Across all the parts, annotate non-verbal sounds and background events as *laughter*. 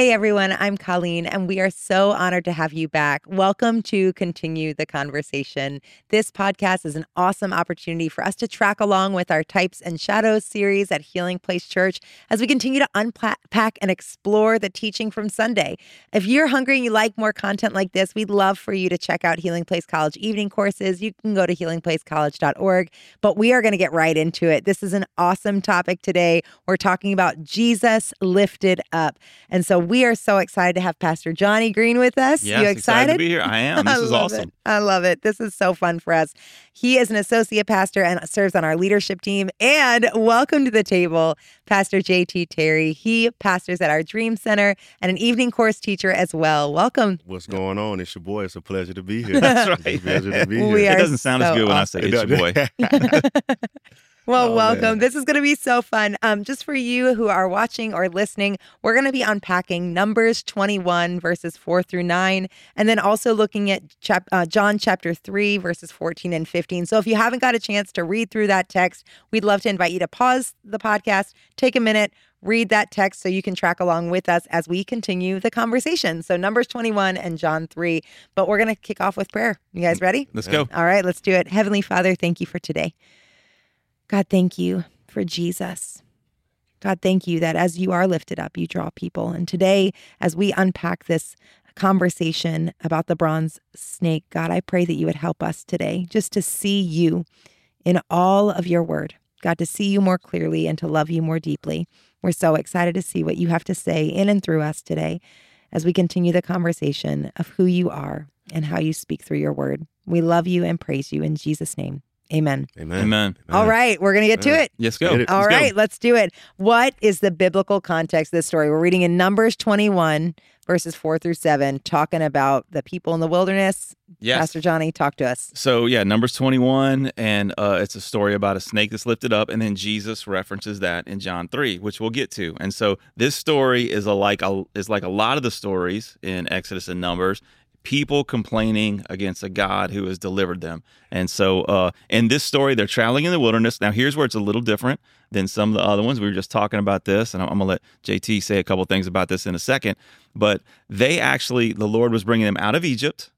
Hey everyone, I'm Colleen, and we are so honored to have you back. Welcome to Continue the Conversation. This podcast is an awesome opportunity for us to track along with our Types and Shadows series at Healing Place Church as we continue to unpack and explore the teaching from Sunday. If you're hungry and you like more content like this, we'd love for you to check out Healing Place College evening courses. You can go to healingplacecollege.org, but we are going to get right into it. This is an awesome topic today. We're talking about Jesus lifted up. And so we are so excited to have Pastor Johnny Green with us. Yes, you excited? excited to be here? I *laughs* am. This I is love awesome. It. I love it. This is so fun for us. He is an associate pastor and serves on our leadership team. And welcome to the table, Pastor JT Terry. He pastors at our Dream Center and an evening course teacher as well. Welcome. What's going on? It's your boy. It's a pleasure to be *laughs* here. That's It's a right. pleasure to be here. We It doesn't sound so as good when I say it's your boy. *laughs* Well, Oh, welcome. man. This is going to be so fun. Um, just for you who are watching or listening, we're going to be unpacking Numbers 21, verses 4 through 9, and then also looking at chap- uh, John chapter 3, verses 14 and 15. So if you haven't got a chance to read through that text, we'd love to invite you to pause the podcast, take a minute, read that text so you can track along with us as we continue the conversation. So Numbers 21 and John 3. But we're going to kick off with prayer. You guys ready? Let's go. All right, let's do it. Heavenly Father, thank you for today. God, thank you for Jesus. God, thank you that as you are lifted up, you draw people. And today, as we unpack this conversation about the bronze snake, God, I pray that you would help us today just to see you in all of your word. God, to see you more clearly and to love you more deeply. We're so excited to see what you have to say in and through us today as we continue the conversation of who you are and how you speak through your word. We love you and praise you in Jesus' name. Amen. Amen. Amen. All right, we're going to get to it. Let's go. Get it. All Let's go. let's do it. What is the biblical context of this story? We're reading in Numbers 21, verses 4 through 7, talking about the people in the wilderness. Yes. Pastor Johnny, talk to us. So yeah, Numbers 21, and uh, it's a story about a snake that's lifted up, and then Jesus references that in John 3, which we'll get to. And so this story is a like a is like a lot of the stories in Exodus and Numbers. People complaining against a God who has delivered them. And so uh, in this story, they're traveling in the wilderness. Now, here's where it's a little different than some of the other ones. We were just talking about this, and I'm, I'm going to let JT say a couple things about this in a second. But they actually, the Lord was bringing them out of Egypt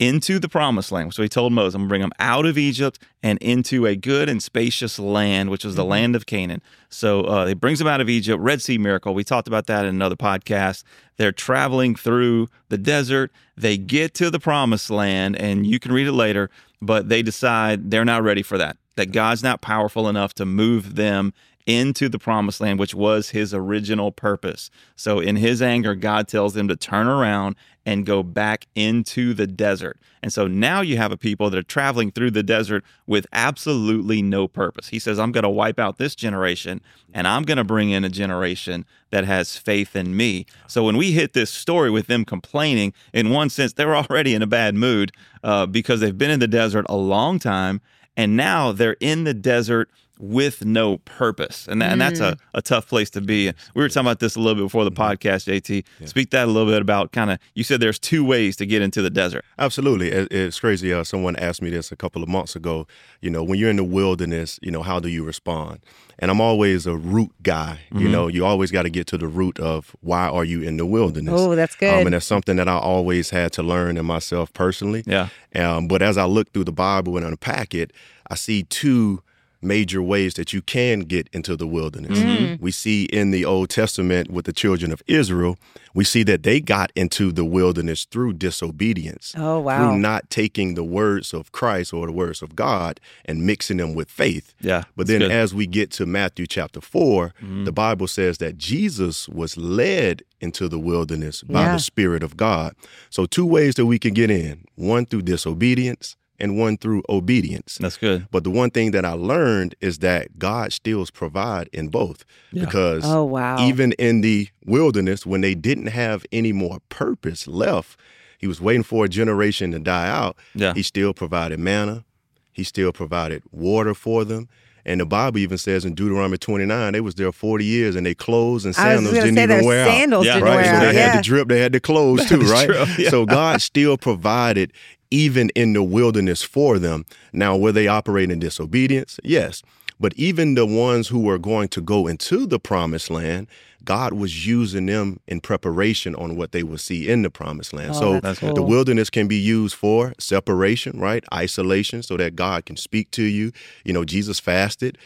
into the promised land. So he told Moses, I'm going to bring them out of Egypt and into a good and spacious land, which was the land of Canaan. So uh, he brings them out of Egypt, Red Sea miracle. We talked about that in another podcast. They're traveling through the desert. They get to the promised land, and you can read it later, but they decide they're not ready for that, that God's not powerful enough to move them into the promised land, which was his original purpose. So, in his anger, God tells them to turn around and go back into the desert. And so now you have a people that are traveling through the desert with absolutely no purpose. He says, I'm going to wipe out this generation and I'm going to bring in a generation that has faith in me. So when we hit this story with them complaining, in one sense, they're already in a bad mood uh, because they've been in the desert a long time and now they're in the desert with no purpose. And, that, and that's a, a tough place to be. And we were talking about this a little bit before the podcast, JT. Speak that a little bit about kind of, you said there's two ways to get into the desert. Absolutely. It- It's crazy. Uh, someone asked me this a couple of months ago. You know, when you're in the wilderness, you know, how do you respond? And I'm always a root guy. You know, you always got to get to the root of why are you in the wilderness? Oh, that's good. Um, and that's something that I always had to learn in myself personally. Yeah. Um, but as I look through the Bible and unpack it, I see two major ways that you can get into the wilderness. Mm-hmm. We see in the Old Testament with the children of Israel, we see that they got into the wilderness through disobedience. Oh, wow. Through not taking the words of Christ or the words of God and mixing them with faith. Yeah. But then good. as we get to Matthew chapter 4, the Bible says that Jesus was led into the wilderness by Yeah. the Spirit of God. So, two ways that we can get in one through disobedience and one through obedience. that's good. But the one thing that I learned is that God still provide in both Yeah. because Oh, wow. even in the wilderness when they didn't have any more purpose left, he was waiting for a generation to die out. Yeah. He still provided manna. He still provided water for them. And the Bible even says in Deuteronomy 29, they was there 40 years and they clothes and I was sandals didn't say even their wear sandals Yeah. didn't out. Right? wear So out. they had Yeah. the drip, they had the clothes too, right? true, yeah. So God still provided even in the wilderness for them. Now, were they operating in disobedience? Yes. But even the ones who were going to go into the promised land, God was using them in preparation on what they would see in the promised land. Oh, so that's the wilderness can be used for separation, right? Isolation, so that God can speak to you. You know, Jesus fasted,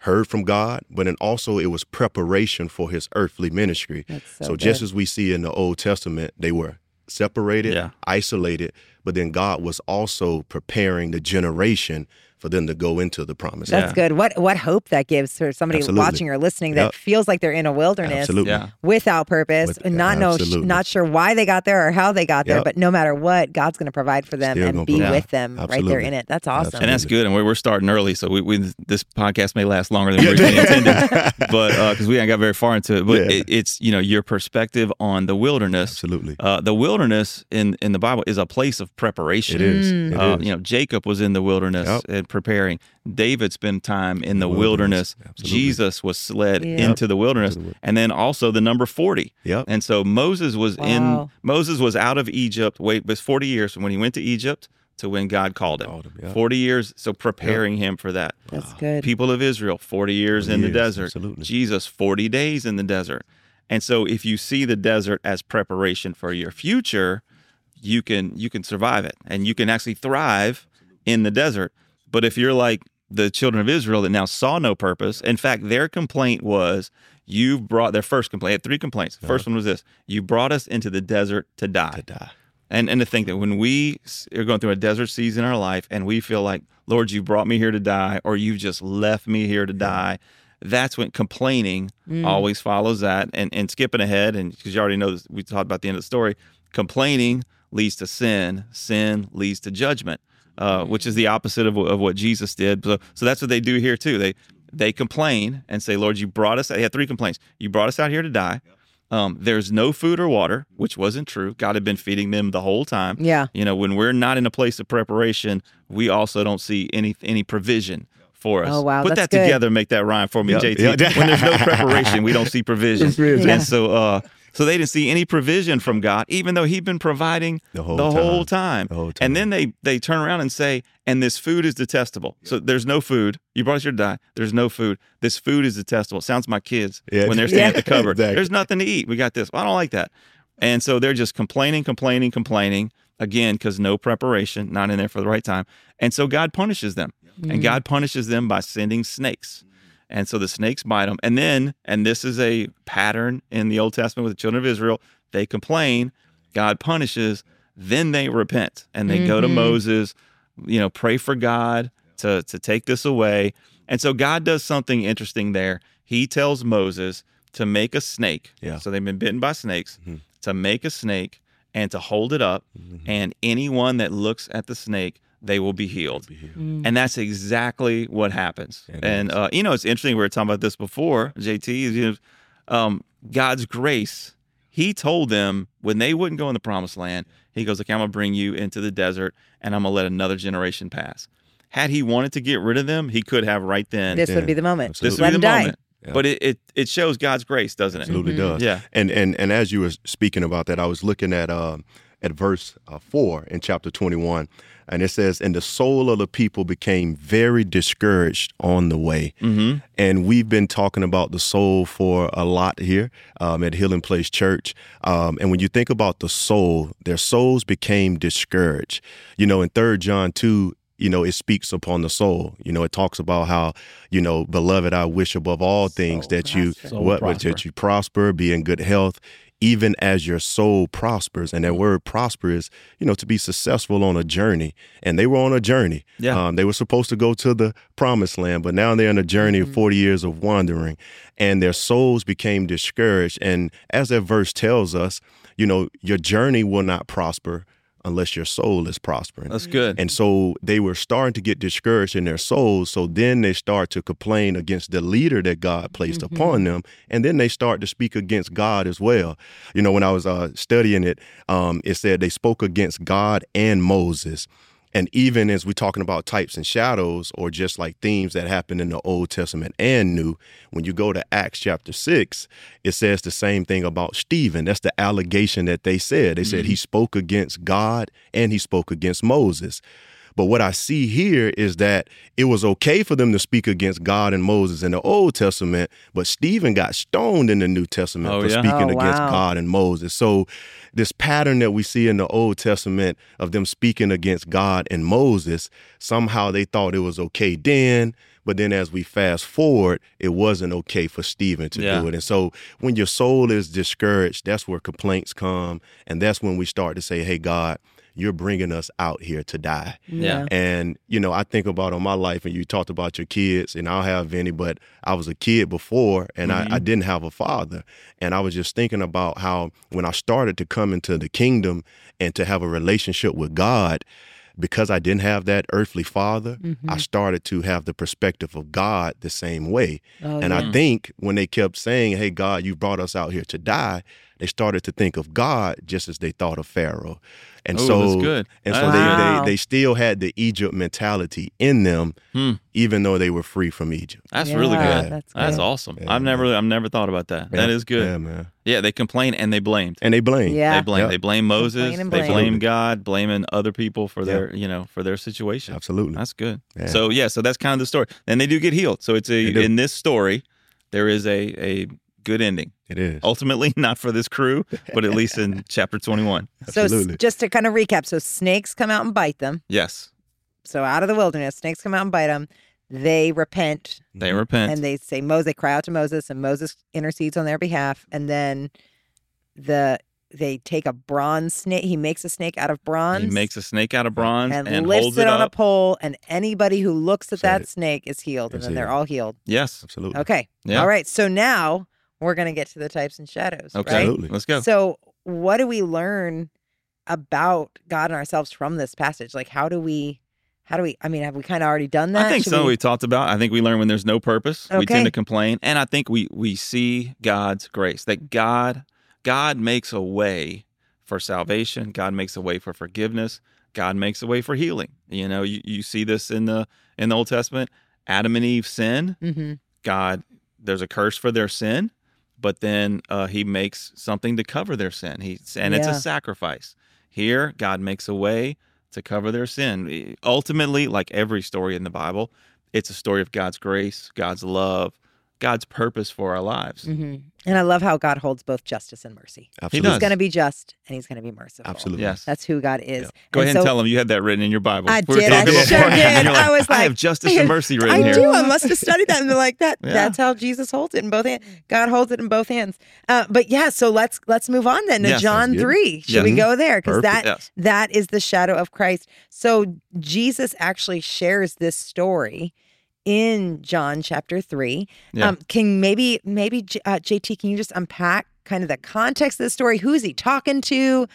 heard from God, but then also it was preparation for his earthly ministry. That's so just as we see in the Old Testament, they were separated, Yeah. isolated, but then God was also preparing the generation for them to go into the promise. That's land. good. What what hope that gives for somebody Absolutely. watching or listening that Yep. feels like they're in a wilderness Absolutely. Without purpose, With- and not know absolutely. not sure why they got there or how they got there, but no matter what, God's going to provide for them Still and be provide. with them right there in it. That's awesome. and that's good. And we're, we're starting early, so we, we this podcast may last longer than we *laughs* originally intended, but because we ain't got very far into it. But Yeah. it, it's you know your perspective on the wilderness. Absolutely. Uh, the wilderness in in the Bible is a place of preparation. It is. Mm. Uh, is. you know, Jacob was in the wilderness Yep. And preparing. David spent time in the Wilderness. wilderness. Jesus was led Yeah. into the wilderness, Into the wil- and then also the number forty. Yep. And so Moses was Wow. in. Moses was out of Egypt. Wait, it was forty years from when he went to Egypt to when God called him. Called him, yep. Forty years. So preparing him for that. That's good. People of Israel, forty years 40 in the years, desert. absolutely. Jesus, forty days in the desert. And so if you see the desert as preparation for your future, you can you can survive it and you can actually thrive in the desert. But if you're like the children of Israel that now saw no purpose, in fact, their complaint was you brought their first complaint. They had three complaints. The 1st one was this: you brought us into the desert to die. to die. And and to think that when we s- are going through a desert season in our life and we feel like, Lord, you brought me here to die, or you've just left me here to die, that's when complaining mm. always follows that. And and skipping ahead, and because you already know this, we talked about the end of the story, complaining leads to sin, sin leads to judgment, uh, which is the opposite of, of what Jesus did. So so that's what they do here too. They they complain and say, Lord, you brought us. They had three complaints. You brought us out here to die. Um, there's no food or water, which wasn't true. God had been feeding them the whole time. Yeah. You know, when we're not in a place of preparation, we also don't see any any provision for us. Oh, wow, Put that's that good. together, and make that rhyme for me, Yep, JT. yep. when there's no *laughs* preparation, we don't see provision. Provision. Yeah. And so, uh, so they didn't see any provision from God, even though He'd been providing The whole time. time. The whole time. And then they they turn around and say, "And this food is detestable." So there's no food. You brought us here to die. There's no food. This food is detestable. It sounds like my kids Yeah. when they're *laughs* standing Yeah. at the cupboard. Exactly. There's nothing to eat. We got this. Well, I don't like that. And so they're just complaining, complaining, complaining again because no preparation, not in there for the right time. And so God punishes them. And mm-hmm. God punishes them by sending snakes. And so the snakes bite them. And then, and this is a pattern in the Old Testament with the children of Israel, they complain, God punishes, then they repent and they go to mm-hmm. Moses, you know, pray for God to, to take this away. And so God does something interesting there. He tells Moses to make a snake. Yeah. So they've been bitten by snakes, mm-hmm. to make a snake and to hold it up. Mm-hmm. And anyone that looks at the snake, they will be healed. And that's exactly what happens. It and uh, you know, it's interesting. We were talking about this before. JT you know, um, God's grace. He told them when they wouldn't go in the promised land, He goes, "Okay, I'm gonna bring you into the desert, and I'm gonna let another generation pass." Had He wanted to get rid of them, He could have right then. this Yeah. would be the moment. this would Let be him the die. moment. Yeah. But it, it it shows God's grace, doesn't it? Absolutely does. Yeah. And and and as you were speaking about that, I was looking at um at verse uh, four in chapter twenty one, and it says, "And the soul of the people became very discouraged on the way." Mm-hmm. And we've been talking about the soul for a lot here um, at Healing Place Church. Um, and when you think about the soul, their souls became discouraged. You know, in Third John two. You know, it speaks upon the soul. You know, it talks about how, you know, beloved, I wish above all things Soul that you prosper. Soul what prosper. that you prosper, be in good health, even as your soul prospers. And that word prosper is, you know, to be successful on a journey. And they were on a journey. Yeah. Um, they were supposed to go to the promised land, but now they're on a journey of 40 years of wandering. And their souls became discouraged. And as that verse tells us, you know, your journey will not prosper unless your soul is prospering. That's good. And so they were starting to get discouraged in their souls. So then they start to complain against the leader that God placed upon them. And then they start to speak against God as well. You know, when I was uh, studying it, um, it said they spoke against God and Moses. And even as we're talking about types and shadows, or just like themes that happen in the Old Testament and New, when you go to Acts chapter six, it says the same thing about Stephen. That's the allegation that they said. They said he mm. spoke against God and he spoke against Moses. But what I see here is that it was okay for them to speak against God and Moses in the Old Testament, but Stephen got stoned in the New Testament Oh, for yeah? speaking Oh, against wow. God and Moses. So this pattern that we see in the Old Testament of them speaking against God and Moses, somehow they thought it was okay then, but then as we fast forward, it wasn't okay for Stephen to Yeah. do it. And so when your soul is discouraged, that's where complaints come, and that's when we start to say, "Hey God, you're bringing us out here to die." Yeah. And you know, I think about on my life, and you talked about your kids, and I don't have any, but I was a kid before, and I, I didn't have a father, and I was just thinking about how when I started to come into the kingdom and to have a relationship with God, because I didn't have that earthly father, Mm-hmm. I started to have the perspective of God the same way. Oh, and yeah. I think when they kept saying, "Hey, God, you brought us out here to die," they started to think of God just as they thought of Pharaoh. And Ooh, so, that's good. and That's so good. they, they they still had the Egypt mentality in them, Hmm. even though they were free from Egypt. That's Yeah, really good. that's That's, good. awesome. Yeah, I've never I've never thought about that. That Yeah. is good. Yeah, man. Yeah, they complain and they blamed. And they blame. Yeah. They blame. Yep. They blame Moses. Complain and They blame. blame God, blaming other people for Yeah. their, you know, for their situation. Absolutely. That's good. Yeah. So yeah, so that's kind of the story. And they do get healed. So it's a in this story, there is a a good ending. It is. Ultimately, *laughs* not for this crew, but at least in *laughs* chapter twenty one. So Absolutely. just to kind of recap, so snakes come out and bite them. Yes, So out of the wilderness, snakes come out and bite them. They repent they repent. and they say Moses. They cry out to Moses, and Moses intercedes on their behalf. And then the they take a bronze snake. He makes a snake out of bronze. he makes a snake out of bronze and, and, lifts holds it, it, on up. a pole, and anybody who looks at Said that it. snake is healed, and Is then they're all healed. yes. Absolutely. Okay. Yeah. All right. So now we're gonna get to the types and shadows. Okay. Right? Absolutely. Let's go. So what do we learn about God and ourselves from this passage? Like how do we how do we I mean, have we kind of already done that? I think Should some we- we talked about. I think we learn when there's no purpose. We tend to complain, and I think we we see God's grace that God God makes a way for salvation. God makes a way for forgiveness. God makes a way for healing. You know, you, you see this in the in the Old Testament. Adam and Eve sin. Mhm. God, there's a curse for their sin, but then uh, He makes something to cover their sin. He and it's a sacrifice. Here, God makes a way to cover their sin. Ultimately, like every story in the Bible, it's a story of God's grace, God's love, God's purpose for our lives. Mhm. And I love how God holds both justice and mercy. Absolutely. He's going to be just and he's going to be merciful. Absolutely. Yes. That's who God is. Yeah. Go And ahead and tell him you had that written in your Bible. I did. I sure *laughs* did. like, I was I have justice and mercy written *laughs* I here. do. I must have studied that. And they're like, that. *laughs* Yeah. That's how Jesus holds it in both hands. God holds it in both hands. Uh, but yeah, so let's let's move on then to Yes, John three. Should Yes. we go there? Because that Yes. that is the shadow of Christ. So Jesus actually shares this story in John chapter three. Yeah. Um, can maybe maybe uh, JT, can you just unpack kind of the context of the story? Who is he talking to?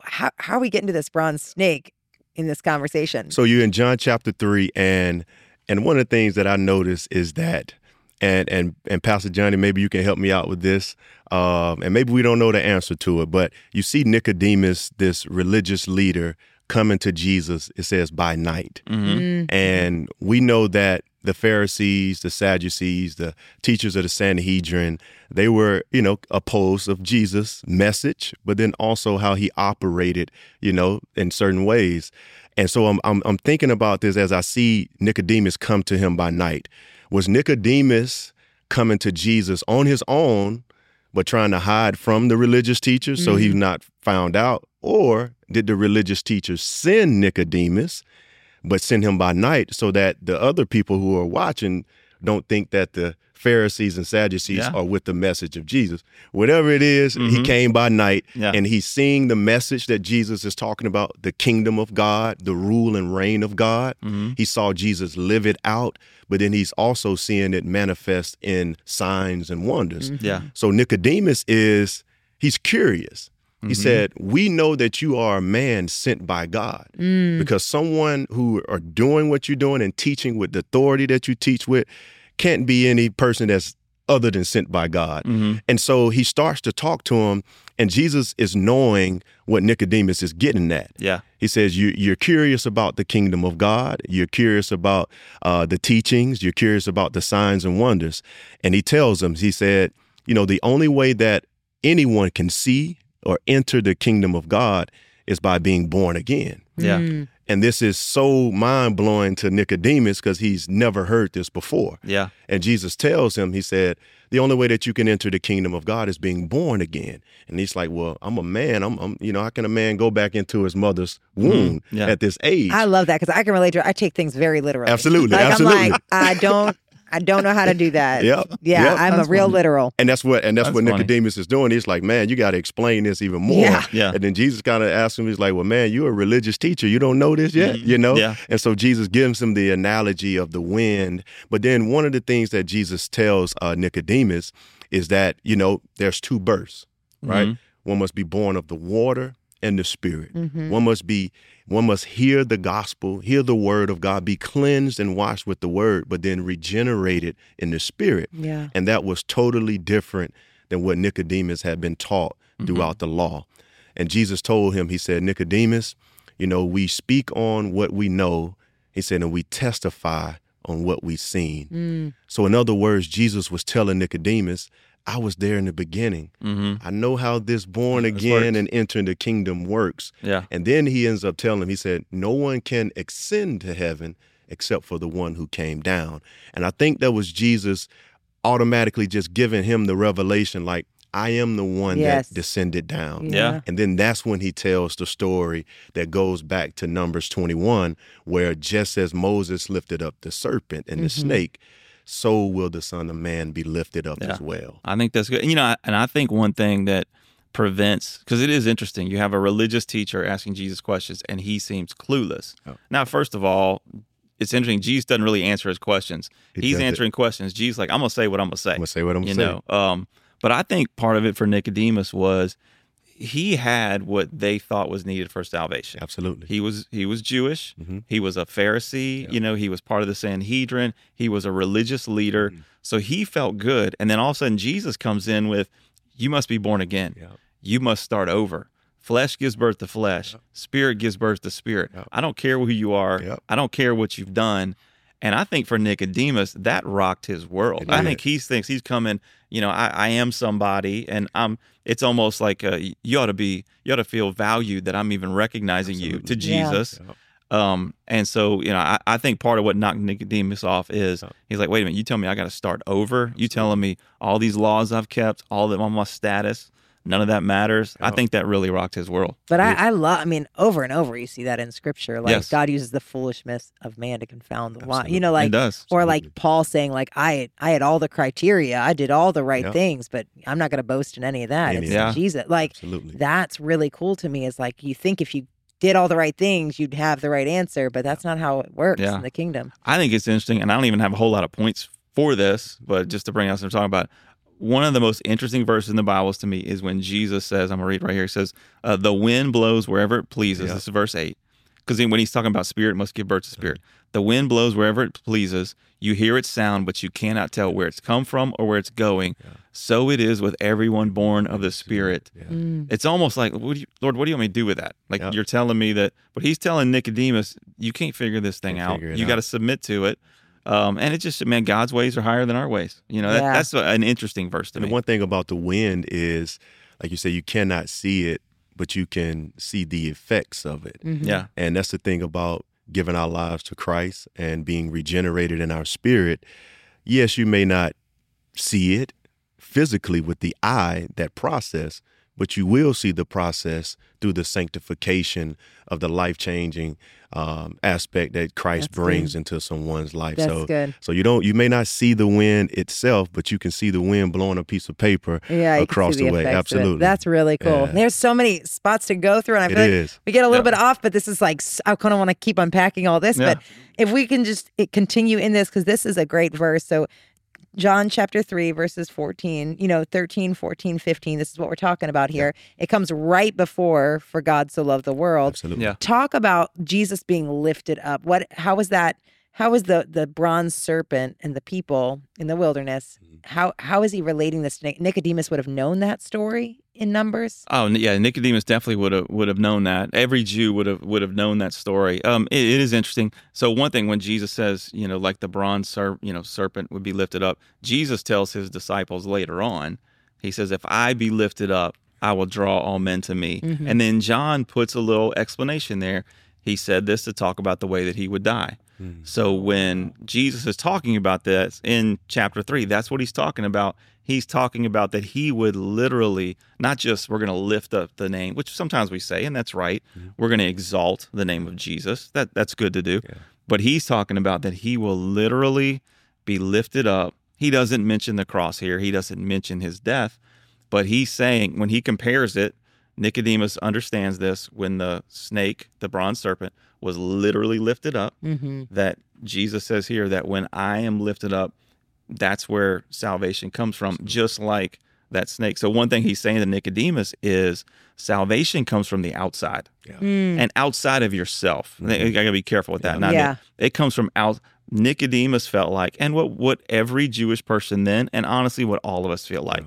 How how are we getting to this bronze snake in this conversation? So you're in John chapter three, and and one of the things that I notice is that, and and and Pastor Johnny, maybe you can help me out with this, um, and maybe we don't know the answer to it, but you see Nicodemus, this religious leader, coming to Jesus. It says by night, Mhm. Mm, and we know that the Pharisees, the Sadducees, the teachers of the Sanhedrin, they were, you know, opposed of Jesus' message, but then also how he operated, you know, in certain ways. And so I'm, I'm I'm thinking about this as I see Nicodemus come to him by night. Was Nicodemus coming to Jesus on his own, but trying to hide from the religious teachers so he's mm-hmm. not found out? Or did the religious teachers send Nicodemus, but send him by night so that the other people who are watching don't think that the Pharisees and Sadducees Yeah. are with the message of Jesus. Whatever it is, he Mhm. came by night Yeah. and he's seeing the message that Jesus is talking about the kingdom of God, the rule and reign of God. Mhm. He saw Jesus live it out, but then he's also seeing it manifest in signs and wonders. Yeah. So Nicodemus is, he's curious. He Mhm. said, We know that you are a man sent by God mm, because someone who are doing what you're doing and teaching with the authority that you teach with can't be any person that's other than sent by God. Mhm. And so he starts to talk to him, and Jesus is knowing what Nicodemus is getting at. Yeah. He says, you, You're curious about the kingdom of God. You're curious about uh, the teachings. You're curious about the signs and wonders. And he tells him, He said, You know, the only way that anyone can see or enter the kingdom of God is by being born again. Yeah. mm, And this is so mind blowing to Nicodemus because he's never heard this before. Yeah. And Jesus tells him, He said, the only way that you can enter the kingdom of God is being born again. And he's like, Well, I'm a man. I'm, I'm you know, how can a man go back into his mother's womb Yeah. at this age? I love that because I can relate to it. I take things very literally. Absolutely, Like absolutely. I'm like, I don't I don't know how to do that. *laughs* Yep, Yeah, yep. I'm That's a real funny. literal. and that's what and that's, That's what funny. Nicodemus is doing. He's like, man, you got to explain this even more. Yeah. *laughs* Yeah. And then Jesus kind of asks him, he's like, well, man, you're a religious teacher. You don't know this yet, you know? Yeah. And so Jesus gives him the analogy of the wind. But then one of the things that Jesus tells uh, Nicodemus is that you know there's two births, right? Mhm. One must be born of the water and the spirit. Mhm. One must be one must hear the gospel, hear the word of God, be cleansed and washed with the word, but then regenerated in the spirit. Yeah. And that was totally different than what Nicodemus had been taught throughout the law. And Jesus told him, He said, Nicodemus, you know, we speak on what we know. He said, and we testify on what we've seen. Mm. So, in other words, Jesus was telling Nicodemus, I was there in the beginning. Mhm. I know how this born This again works. and entering the kingdom works. Yeah. And then he ends up telling him, he said, No one can ascend to heaven except for the one who came down. And I think that was Jesus automatically just giving him the revelation, like, I am the one Yes. that descended down. Yeah. And then that's when he tells the story that goes back to Numbers 21, where just as Moses lifted up the serpent and the Mhm. snake, so will the Son of Man be lifted up Yeah. as well. I think that's good. And, you know, and I think one thing that prevents because it is interesting. You have a religious teacher asking Jesus questions, and he seems clueless. Oh. Now, first of all, it's interesting. Jesus doesn't really answer his questions. He He's answering questions. Jesus, like, I'm gonna say what I'm gonna say. I'm to say what I'm you saying. know, um, but I think part of it for Nicodemus was he had what they thought was needed for salvation. Absolutely. He was he was Jewish. Mhm. He was a Pharisee. Yeah. You know, he was part of the Sanhedrin. He was a religious leader. Mhm. So he felt good. And then all of a sudden, Jesus comes in with, "You must be born again. Yeah. You must start over. Flesh gives birth to flesh. Yep. Spirit gives birth to spirit. I don't care who you are. I don't care what you've done." And I think for Nicodemus, that rocked his world. I think he thinks he's coming. You know, I, I am somebody, and I'm. It's almost like uh, you ought to be. You ought to feel valued that I'm even recognizing you to Absolutely. Yeah. Jesus. Um, and so, you know, I, I think part of what knocked Nicodemus off is he's like, wait a minute, you tell me I got to start over. You telling me all these laws I've kept, all of them on my status, none of that matters. I think that really rocked his world. But I, I love, I mean, over and over you see that in scripture. Like Yes. God uses the foolishness of man to confound the wise. You know, like, does. or Absolutely. like Paul saying, like, I I had all the criteria, I did all the right Yeah. things, but I'm not going to boast in any of that. Any It's that. Jesus. Like, Absolutely. that's really cool to me. Is like, you think if you did all the right things, you'd have the right answer, but that's not how it works Yeah. in the kingdom. I think it's interesting, and I don't even have a whole lot of points for this, but just to bring out some talking about. One of the most interesting verses in the Bibles to me is when Jesus says, I'm going to read right here. He says, uh, The wind blows wherever it pleases. Yeah. This is verse 8. Because when he's talking about spirit, it must give birth to spirit. The wind blows wherever it pleases. You hear its sound, but you cannot tell where it's come from or where it's going. Yeah. So it is with everyone born of the Spirit. Yeah. Mm. It's almost like, what do you, Lord, what do you want me to do with that? Like Yeah. you're telling me that, but he's telling Nicodemus, you can't figure this thing Can't out. You got to submit to it. Um, and it just, man, God's ways are higher than our ways. You know, that, Yeah. that's a- an interesting verse to And me. the one thing about the wind is, like you say, you cannot see it, but you can see the effects of it. Mhm. yeah. And that's the thing about giving our lives to Christ and being regenerated in our spirit. Yes, you may not see it physically with the eye, that process, but you will see the process through the sanctification of the life changing um, aspect that Christ That's brings good. into someone's life. That's so, good. so you don't, you may not see the wind itself, but you can see the wind blowing a piece of paper Yeah, across see the way. effects of it. Absolutely. That's really cool. Yeah. There's so many spots to go through, and I It feel like is. we get a little Yeah. bit off, but this is like I kind of want to keep unpacking all this. Yeah. But if we can just continue in this, because this is a great verse. So, John chapter 3, verses 14, you know, 13, 14, 15. This is what we're talking about here. It comes right before For God so loved the world. Absolutely. Yeah. Talk about Jesus being lifted up. What, how was that? How was the the bronze serpent and the people in the wilderness? Mm-hmm. How how is he relating this? to Nic- Nicodemus would have known that story in Numbers. Oh yeah, Nicodemus definitely would have would have known that. Every Jew would have would have known that story. Um, it, it is interesting. So one thing when Jesus says, you know, like the bronze serp, you know, serpent would be lifted up. Jesus tells his disciples later on, he says, "If I be lifted up, I will draw all men to me." Mhm. And then John puts a little explanation there. He said this to talk about the way that he would die. Mm. So when Jesus is talking about this in chapter three, that's what he's talking about. He's talking about that he would literally not just we're going to lift up the name, which sometimes we say, and that's right. Mm. We're going to exalt the name of Jesus. That that's good to do. But he's talking about that he will literally be lifted up. He doesn't mention the cross here. He doesn't mention his death, but he's saying when he compares it, Nicodemus understands this when the snake, the bronze serpent, was literally lifted up. Mm-hmm. That Jesus says here that when I am lifted up, that's where salvation comes from, just like that snake. So, one thing he's saying to Nicodemus is salvation comes from the outside and outside of yourself. I got to be careful with that. Not Mm-hmm. Yeah. it comes from out. Nicodemus felt like, and what what every Jewish person then, and honestly, what all of us feel like,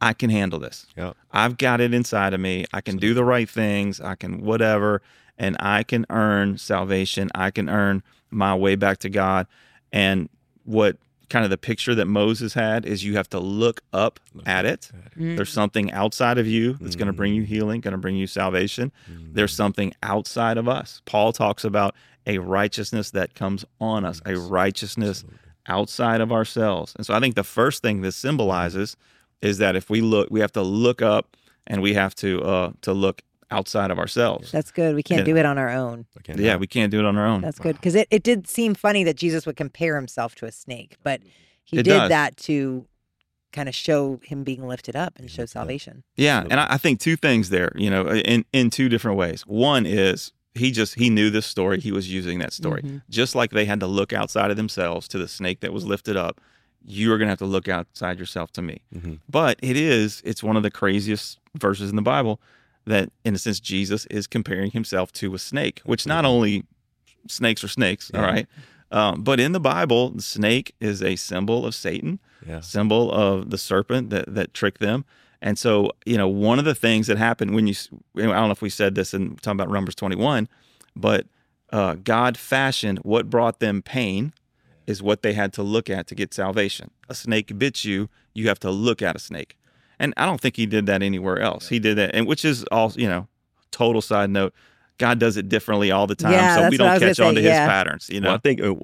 I can handle this. Yeah. I've got it inside of me. I can do the right things. I can whatever, and I can earn salvation. I can earn my way back to God. And what kind of the picture that Moses had is you have to look up at it. Mm. There's something outside of you that's going to bring you mm. healing, going to bring you salvation. There's mm. something outside of us. Paul talks about a righteousness that comes on us, a righteousness outside of ourselves. And so I think the first thing this symbolizes is that if we look, we have to look up and we have to uh, to look outside of ourselves. That's good. We can't Yeah. do it on our own. I can't Yeah, we can't do it on our own. That's good because it, it did seem funny that Jesus would compare himself to a snake, but he It did does. that to kind of show him being lifted up and show salvation. Yeah, and I, I think two things there, you know, in in two different ways. One is he just he knew this story. He was using that story, Mhm. just like they had to look outside of themselves to the snake that was lifted up. You are going to have to look outside yourself to me. Mhm. But it is it's one of the craziest verses in the Bible that, in a sense, Jesus is comparing himself to a snake, which not only snakes are snakes, all Yeah. right, um, but in the Bible, the snake is a symbol of Satan Yeah. symbol of the serpent that that tricked them. And so, you know, one of the things that happened when you, I don't know if we said this in talking about Numbers 21, but uh, God fashioned what brought them pain is what they had to look at to get salvation. A snake bit you, you have to look at a snake. And I don't think he did that anywhere else. He did that, and which is all, you know, total side note. God does it differently all the time, Yeah, so we don't catch on say, to his yeah. patterns. You know, Well, I think, uh,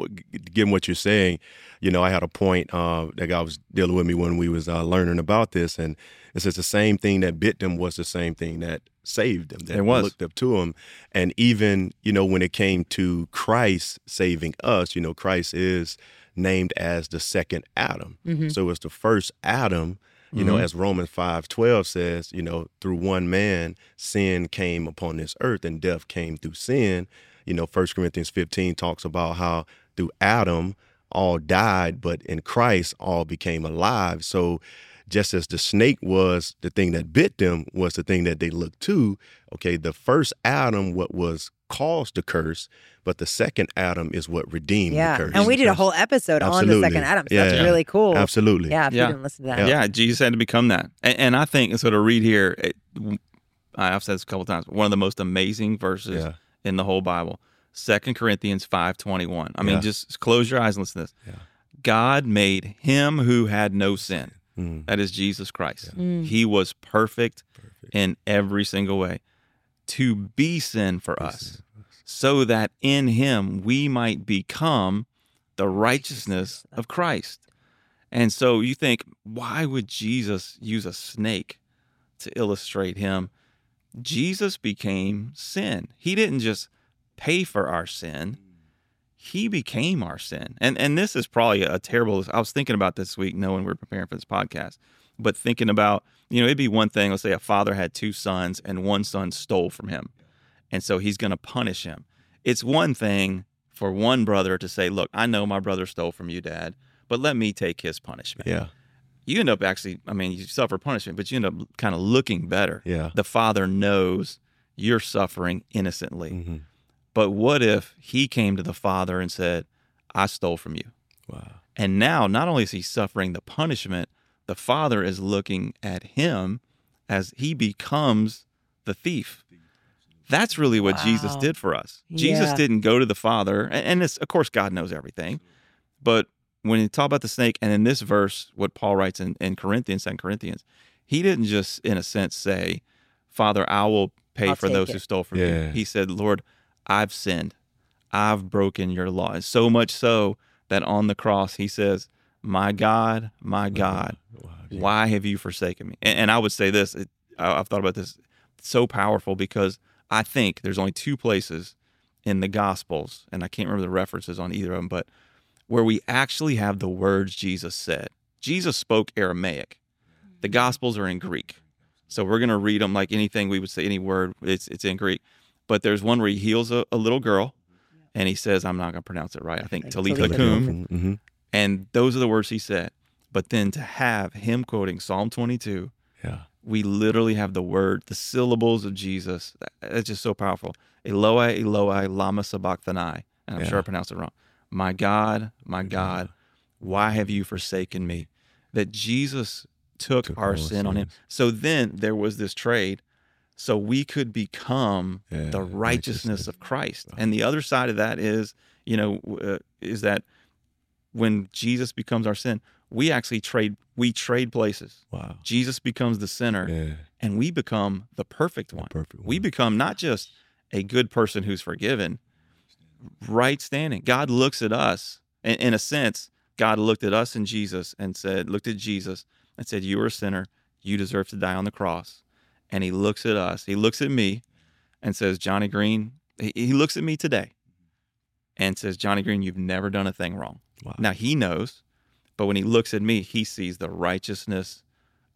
given what you're saying, you know, I had a point uh, that God was dealing with me when we was uh, learning about this, and it says the same thing that bit them was the same thing that saved them. That looked up to them, and even you know when it came to Christ saving us, you know, Christ is named as the second Adam. Mhm. So it's the first Adam. You know, Mhm. as Romans five twelve says, you know, through one man sin came upon this earth, and death came through sin. You know, First Corinthians fifteen talks about how through Adam all died, but in Christ all became alive. So just as the snake was the thing that bit them was the thing that they looked to, okay, the first Adam what was caused the curse, but the second Adam is what redeemed Yeah. the curse. And we did a whole episode on the second Adam. So Yeah, that's yeah. really cool. Absolutely. Yeah, if Yeah. you didn't listen to that. Yeah, Jesus had to become that. And, and I think, so to read here, it, I've said this a couple times, one of the most amazing verses Yeah. in the whole Bible. Second Corinthians 5.21. I mean, just close your eyes and listen to this. Yeah. God made him who had no sin. Mm. That is Jesus Christ. Mm. He was perfect, in every single way to be sin for us, so that in him we might become the righteousness of Christ. And so you think, why would Jesus use a snake to illustrate him? Jesus became sin. He didn't just pay for our sin. He became our sin. And and this is probably a terrible I was thinking about this week knowing we are preparing for this podcast. But thinking about, you know, it'd be one thing, let's say a father had two sons and one son stole from him. And so he's going to punish him. It's one thing for one brother to say, "Look, I know my brother stole from you, dad, but let me take his punishment." Yeah. you end up actually i mean you suffer punishment but you end up kind of looking better Yeah. the father knows you're suffering innocently hmm but what if he came to the father and said i stole from you Wow. and now not only is he suffering the punishment the father is looking at him as he becomes the thief that's really what jesus did for us jesus didn't go to the father and, and it's, of course god knows everything but when you talk about the snake, and in this verse, what Paul writes in, in Corinthians, Second Corinthians, he didn't just, in a sense, say, Father, I will pay I'll for those it. who stole from Yeah. you. He said, Lord, I've sinned. I've broken your law. So much so that on the cross he says, My God, my God, why have you forsaken me? And, and I would say this, it, I, I've thought about this, it's so powerful because I think there's only two places in the Gospels, and I can't remember the references on either of them, but where we actually have the words Jesus said. Jesus spoke Aramaic. The mm-hmm. Gospels are in Greek. So we're going to read them like anything we would say, any word, it's, it's in Greek. But there's one where he heals a, a little girl and he says, I'm not going to pronounce it right. I think Talitha Talitha Kum. hmm And those are the words he said. But then to have him quoting Psalm 22, Yeah. we literally have the word, the syllables of Jesus. That- It's just so powerful. Eloi, Eloi, lama sabachthani. And I'm sure I pronounced it wrong. My God, my God, why have you forsaken me? That Jesus took, Took our our sin on him. So then there was this trade. So we could become Yeah, the righteousness of Christ. And the other side of that is, you know, uh, is that when Jesus becomes our sin, we actually trade we trade places. Wow. Jesus becomes the sinner Yeah. and we become the perfect one. perfect We become not just a good person who's forgiven, right standing. God looks at us, in, in a sense, God looked at us in Jesus and said, looked at Jesus and said, You are a sinner. You deserve to die on the cross. And he looks at us, he looks at me and says, Johnny Green, he, he looks at me today and says, Johnny Green, you've never done a thing wrong. Wow. Now he knows, but when he looks at me, he sees the righteousness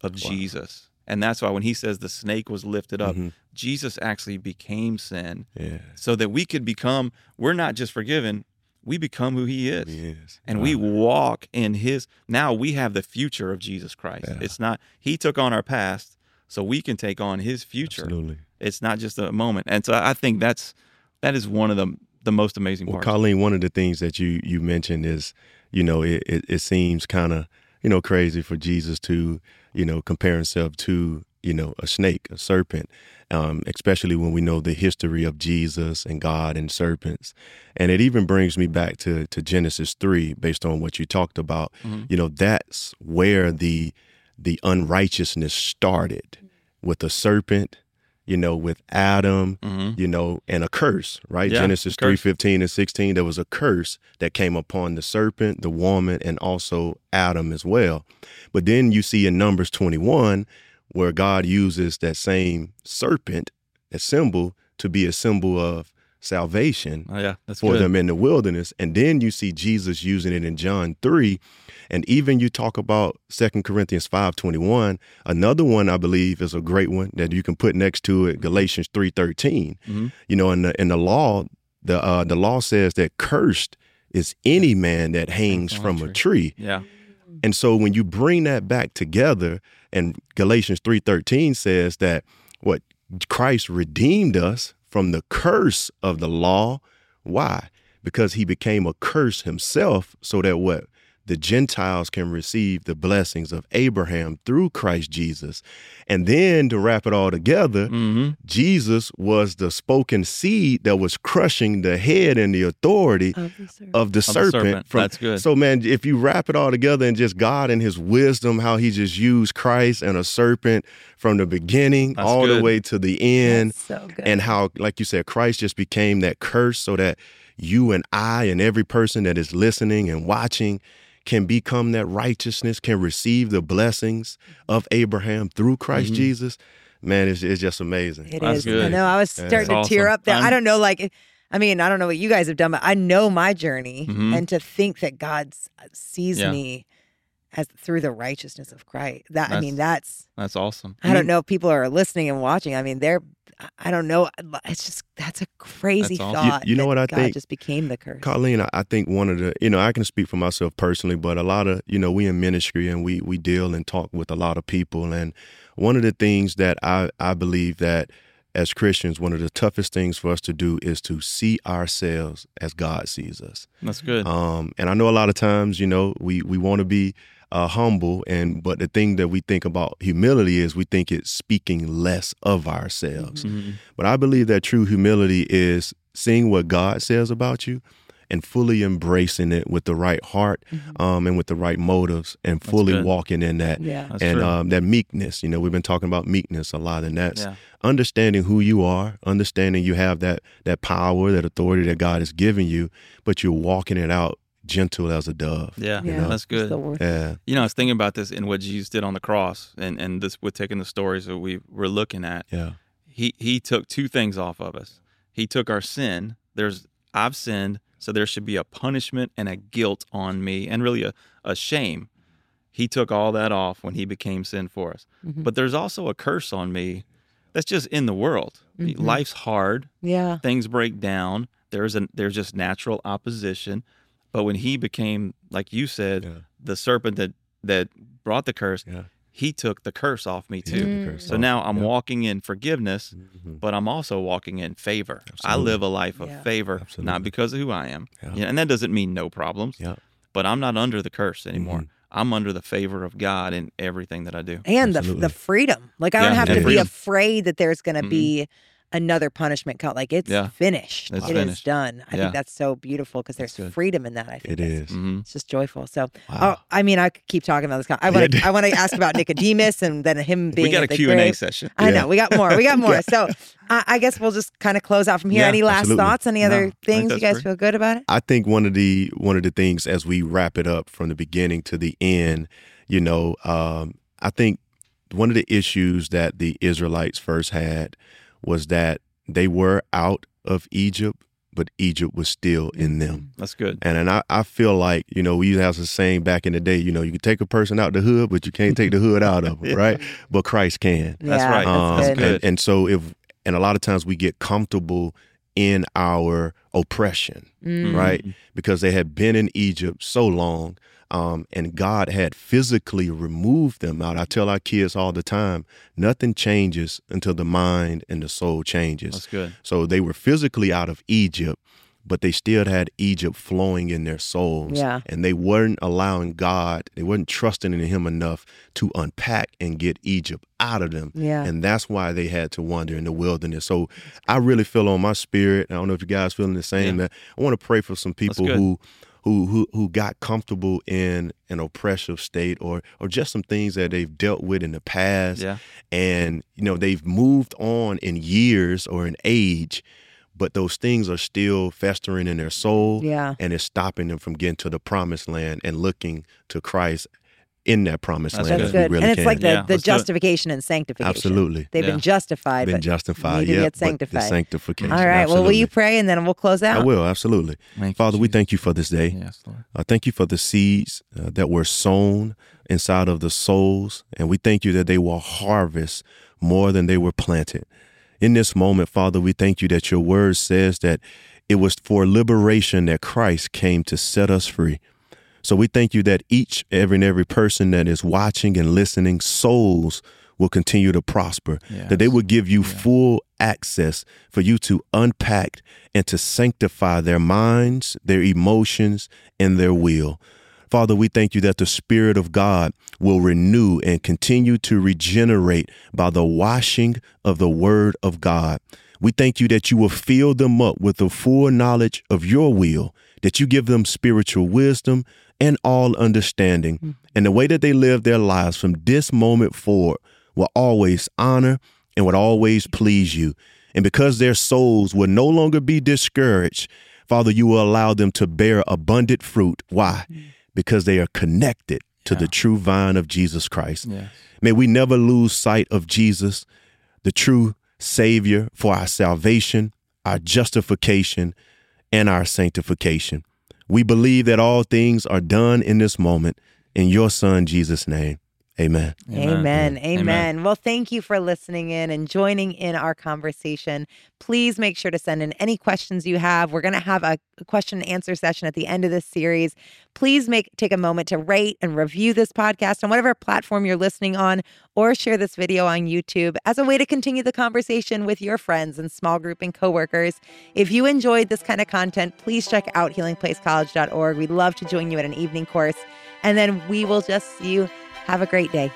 of Wow. Jesus. And that's why when he says the snake was lifted up, Mhm. Jesus actually became sin Yeah. so that we could become, we're not just forgiven, we become who he is. He is. And Wow. we walk in his, now we have the future of Jesus Christ. Yeah. It's not, he took on our past, so we can take on his future. Absolutely. It's not just a moment. And so I think that's, that is one of the, the most amazing Well, parts. Colleen, one of the things that you you mentioned is, you know, it it, it seems kind of you know crazy for Jesus to you know compare himself to you know a snake, a serpent, um, especially when we know the history of Jesus and God and serpents, and it even brings me back to to Genesis three, based on what you talked about. Mhm. You know, that's where the the unrighteousness started with a serpent. You know, with Adam, Mhm. you know, and a curse, right? Yeah, Genesis three fifteen and 16, there was a curse that came upon the serpent, the woman, and also Adam as well. But then you see in Numbers 21 where God uses that same serpent, that symbol, to be a symbol of salvation Oh, yeah, for good. them in the wilderness. And then you see Jesus using it in John 3. And even you talk about Second Corinthians 5.21. Another one I believe is a great one that you can put next to it, Galatians 3.13. Mhm. You know, in the in the law, the uh, the law says that cursed is any man that hangs from a tree. tree. Yeah. And so when you bring that back together, and Galatians 3:13 says that what Christ redeemed us from the curse of the law. Why? Because he became a curse himself so that what the Gentiles can receive the blessings of Abraham through Christ Jesus. And then to wrap it all together, hmm Jesus was the spoken seed that was crushing the head and the authority Of the serpent. of the the serpent. serpent. From, That's good. So, man, if you wrap it all together and just God and His wisdom, how He just used Christ and a serpent from the beginning That's all the way to the end, That's so good. and how, like you said, Christ just became that curse so that you and I and every person that is listening and watching can become that righteousness, can receive the blessings of Abraham through Christ Mhm. Jesus. Man, it's, it's just amazing. It That's is. good. I know. I was Yeah. starting to That's tear up there. I I'm- don't know, like, I mean, I don't know what you guys have done, but I know my journey, Mhm. and to think that God sees Yeah. me as through the righteousness of Christ. That I mean, that's That's awesome. I don't know if people are listening and watching. I mean, they're I- I don't know. It's just that's a crazy That's awesome. You- thought. you know what I God think? just became the curse. Colleen, I- I think one of the, you know, I can speak for myself personally, but a lot of, you know, we in ministry and we we deal and talk with a lot of people, and one of the things that I I believe that as Christians, one of the toughest things for us to do is to see ourselves as God sees us. That's good. Um, and I know a lot of times, you know, we we want to be uh, humble, and but the thing that we think about humility is we think it's speaking less of ourselves. Mhm. But I believe that true humility is seeing what God says about you and fully embracing it with the right heart um, and with the right motives and fully walking in that Yeah. That's and um, that meekness. You know, we've been talking about meekness a lot, and that's Yeah. understanding who you are, understanding you have that that power, that authority that God has given you, but you're walking it out gentle as a dove. Yeah, Yeah. know, that's good. Still worth it. Yeah, You know, I was thinking about this in what Jesus did on the cross, and and this with taking the stories that we were looking at. yeah, He he took two things off of us. He took our sin. There's I've sinned, so there should be a punishment and a guilt on me, and really a, a shame. He took all that off when he became sin for us. Mm-hmm. But there's also a curse on me that's just in the world. Mm-hmm. Life's hard. Yeah. things break down. There's a there's just natural opposition. But when he became, like you said, Yeah. the serpent that that brought the curse, yeah. he took the curse off me too. Mm. So now I'm Yeah. walking in forgiveness, Mhm. but I'm also walking in favor. I live a life of Yeah. favor, Absolutely. not because of who I am. Yeah. Yeah, and that doesn't mean no problems. Yeah. But I'm not under the curse anymore. Mhm. I'm under the favor of God in everything that I do. And the Absolutely. the freedom. Like I don't have yeah, to be afraid that there's going to Mhm. be another punishment cut. Like it's Yeah. finished. It's It is finished. done. I Yeah. think that's so beautiful because there's freedom in that. I think it's, is. hmm It's just joyful. So, Wow. oh, I mean, I could keep talking about this. I want to. Yeah. I want to ask about Nicodemus and then him being. We got a at the Q and A session. I Yeah. know we got more. We got *laughs* more. So I, I guess we'll just kind of close out from here. Yeah, Any last absolutely. thoughts? Any other think things you guys great. feel good about it? I think one of the one of the things as we wrap it up from the beginning to the end, you know, um, I think one of the issues that the Israelites first had was that they were out of Egypt, but Egypt was still in them. That's good. And and I, I feel like, you know, we used to have the saying back in the day, you know, you can take a person out the hood, but you can't take the hood out of them, *laughs* Yeah. right? But Christ can. That's yeah, right. Um, That's That's good. good. And, and so if and a lot of times we get comfortable in our oppression, Mm. right? Because they had been in Egypt so long, um, and God had physically removed them out. I tell our kids all the time, nothing changes until the mind and the soul changes. That's good. So they were physically out of Egypt, but they still had Egypt flowing in their souls. Yeah. And they weren't allowing God, they weren't trusting in Him enough to unpack and get Egypt out of them. Yeah. And that's why they had to wander in the wilderness. So I really feel on my spirit. I don't know if you guys feeling the same. Yeah. That I want to pray for some people who who who who got comfortable in an oppressive state or or just some things that they've dealt with in the past Yeah. and you know they've moved on in years or in age but those things are still festering in their soul Yeah. and it's stopping them from getting to the promised land and looking to Christ in that promised That's land That's as good. we really and it's can. like the, Yeah, the let's do it. justification and sanctification. absolutely They've Yeah. been justified, been but justified need to yeah get but the sanctified. sanctification all right. Well, will you pray and then we'll close out? I will absolutely Thank you, Father we thank you for this day Yes, Lord. I thank you for the seeds uh, that were sown inside of the souls, and we thank you that they will harvest more than they were planted. In this moment, Father, we thank you that your word says that it was for liberation that Christ came to set us free. So we thank you that each, every and every person that is watching and listening, souls will continue to prosper, that they will give you full access for you to unpack and to sanctify their minds, their emotions, and their will. Father, we thank you that the Spirit of God will renew and continue to regenerate by the washing of the Word of God. We thank you that you will fill them up with the full knowledge of your will, that you give them spiritual wisdom and all understanding. Hmm. And the way that they live their lives from this moment forward will always honor and would always please you. And because their souls will no longer be discouraged, Father, you will allow them to bear abundant fruit. Why? Hmm. Because they are connected to the true vine of Jesus Christ. Yes. May we never lose sight of Jesus, the true Savior for our salvation, our justification, and our sanctification. We believe that all things are done in this moment. In your Son, Jesus' name, amen. Amen. Amen. Well, thank you for listening in and joining in our conversation. Please make sure to send in any questions you have. We're going to have a question and answer session at the end of this series. Please make take a moment to rate and review this podcast on whatever platform you're listening on or share this video on YouTube as a way to continue the conversation with your friends and small group and coworkers. If you enjoyed this kind of content, please check out healingplacecollege.org. We'd love to join you at an evening course. And then we will just see you. Have a great day.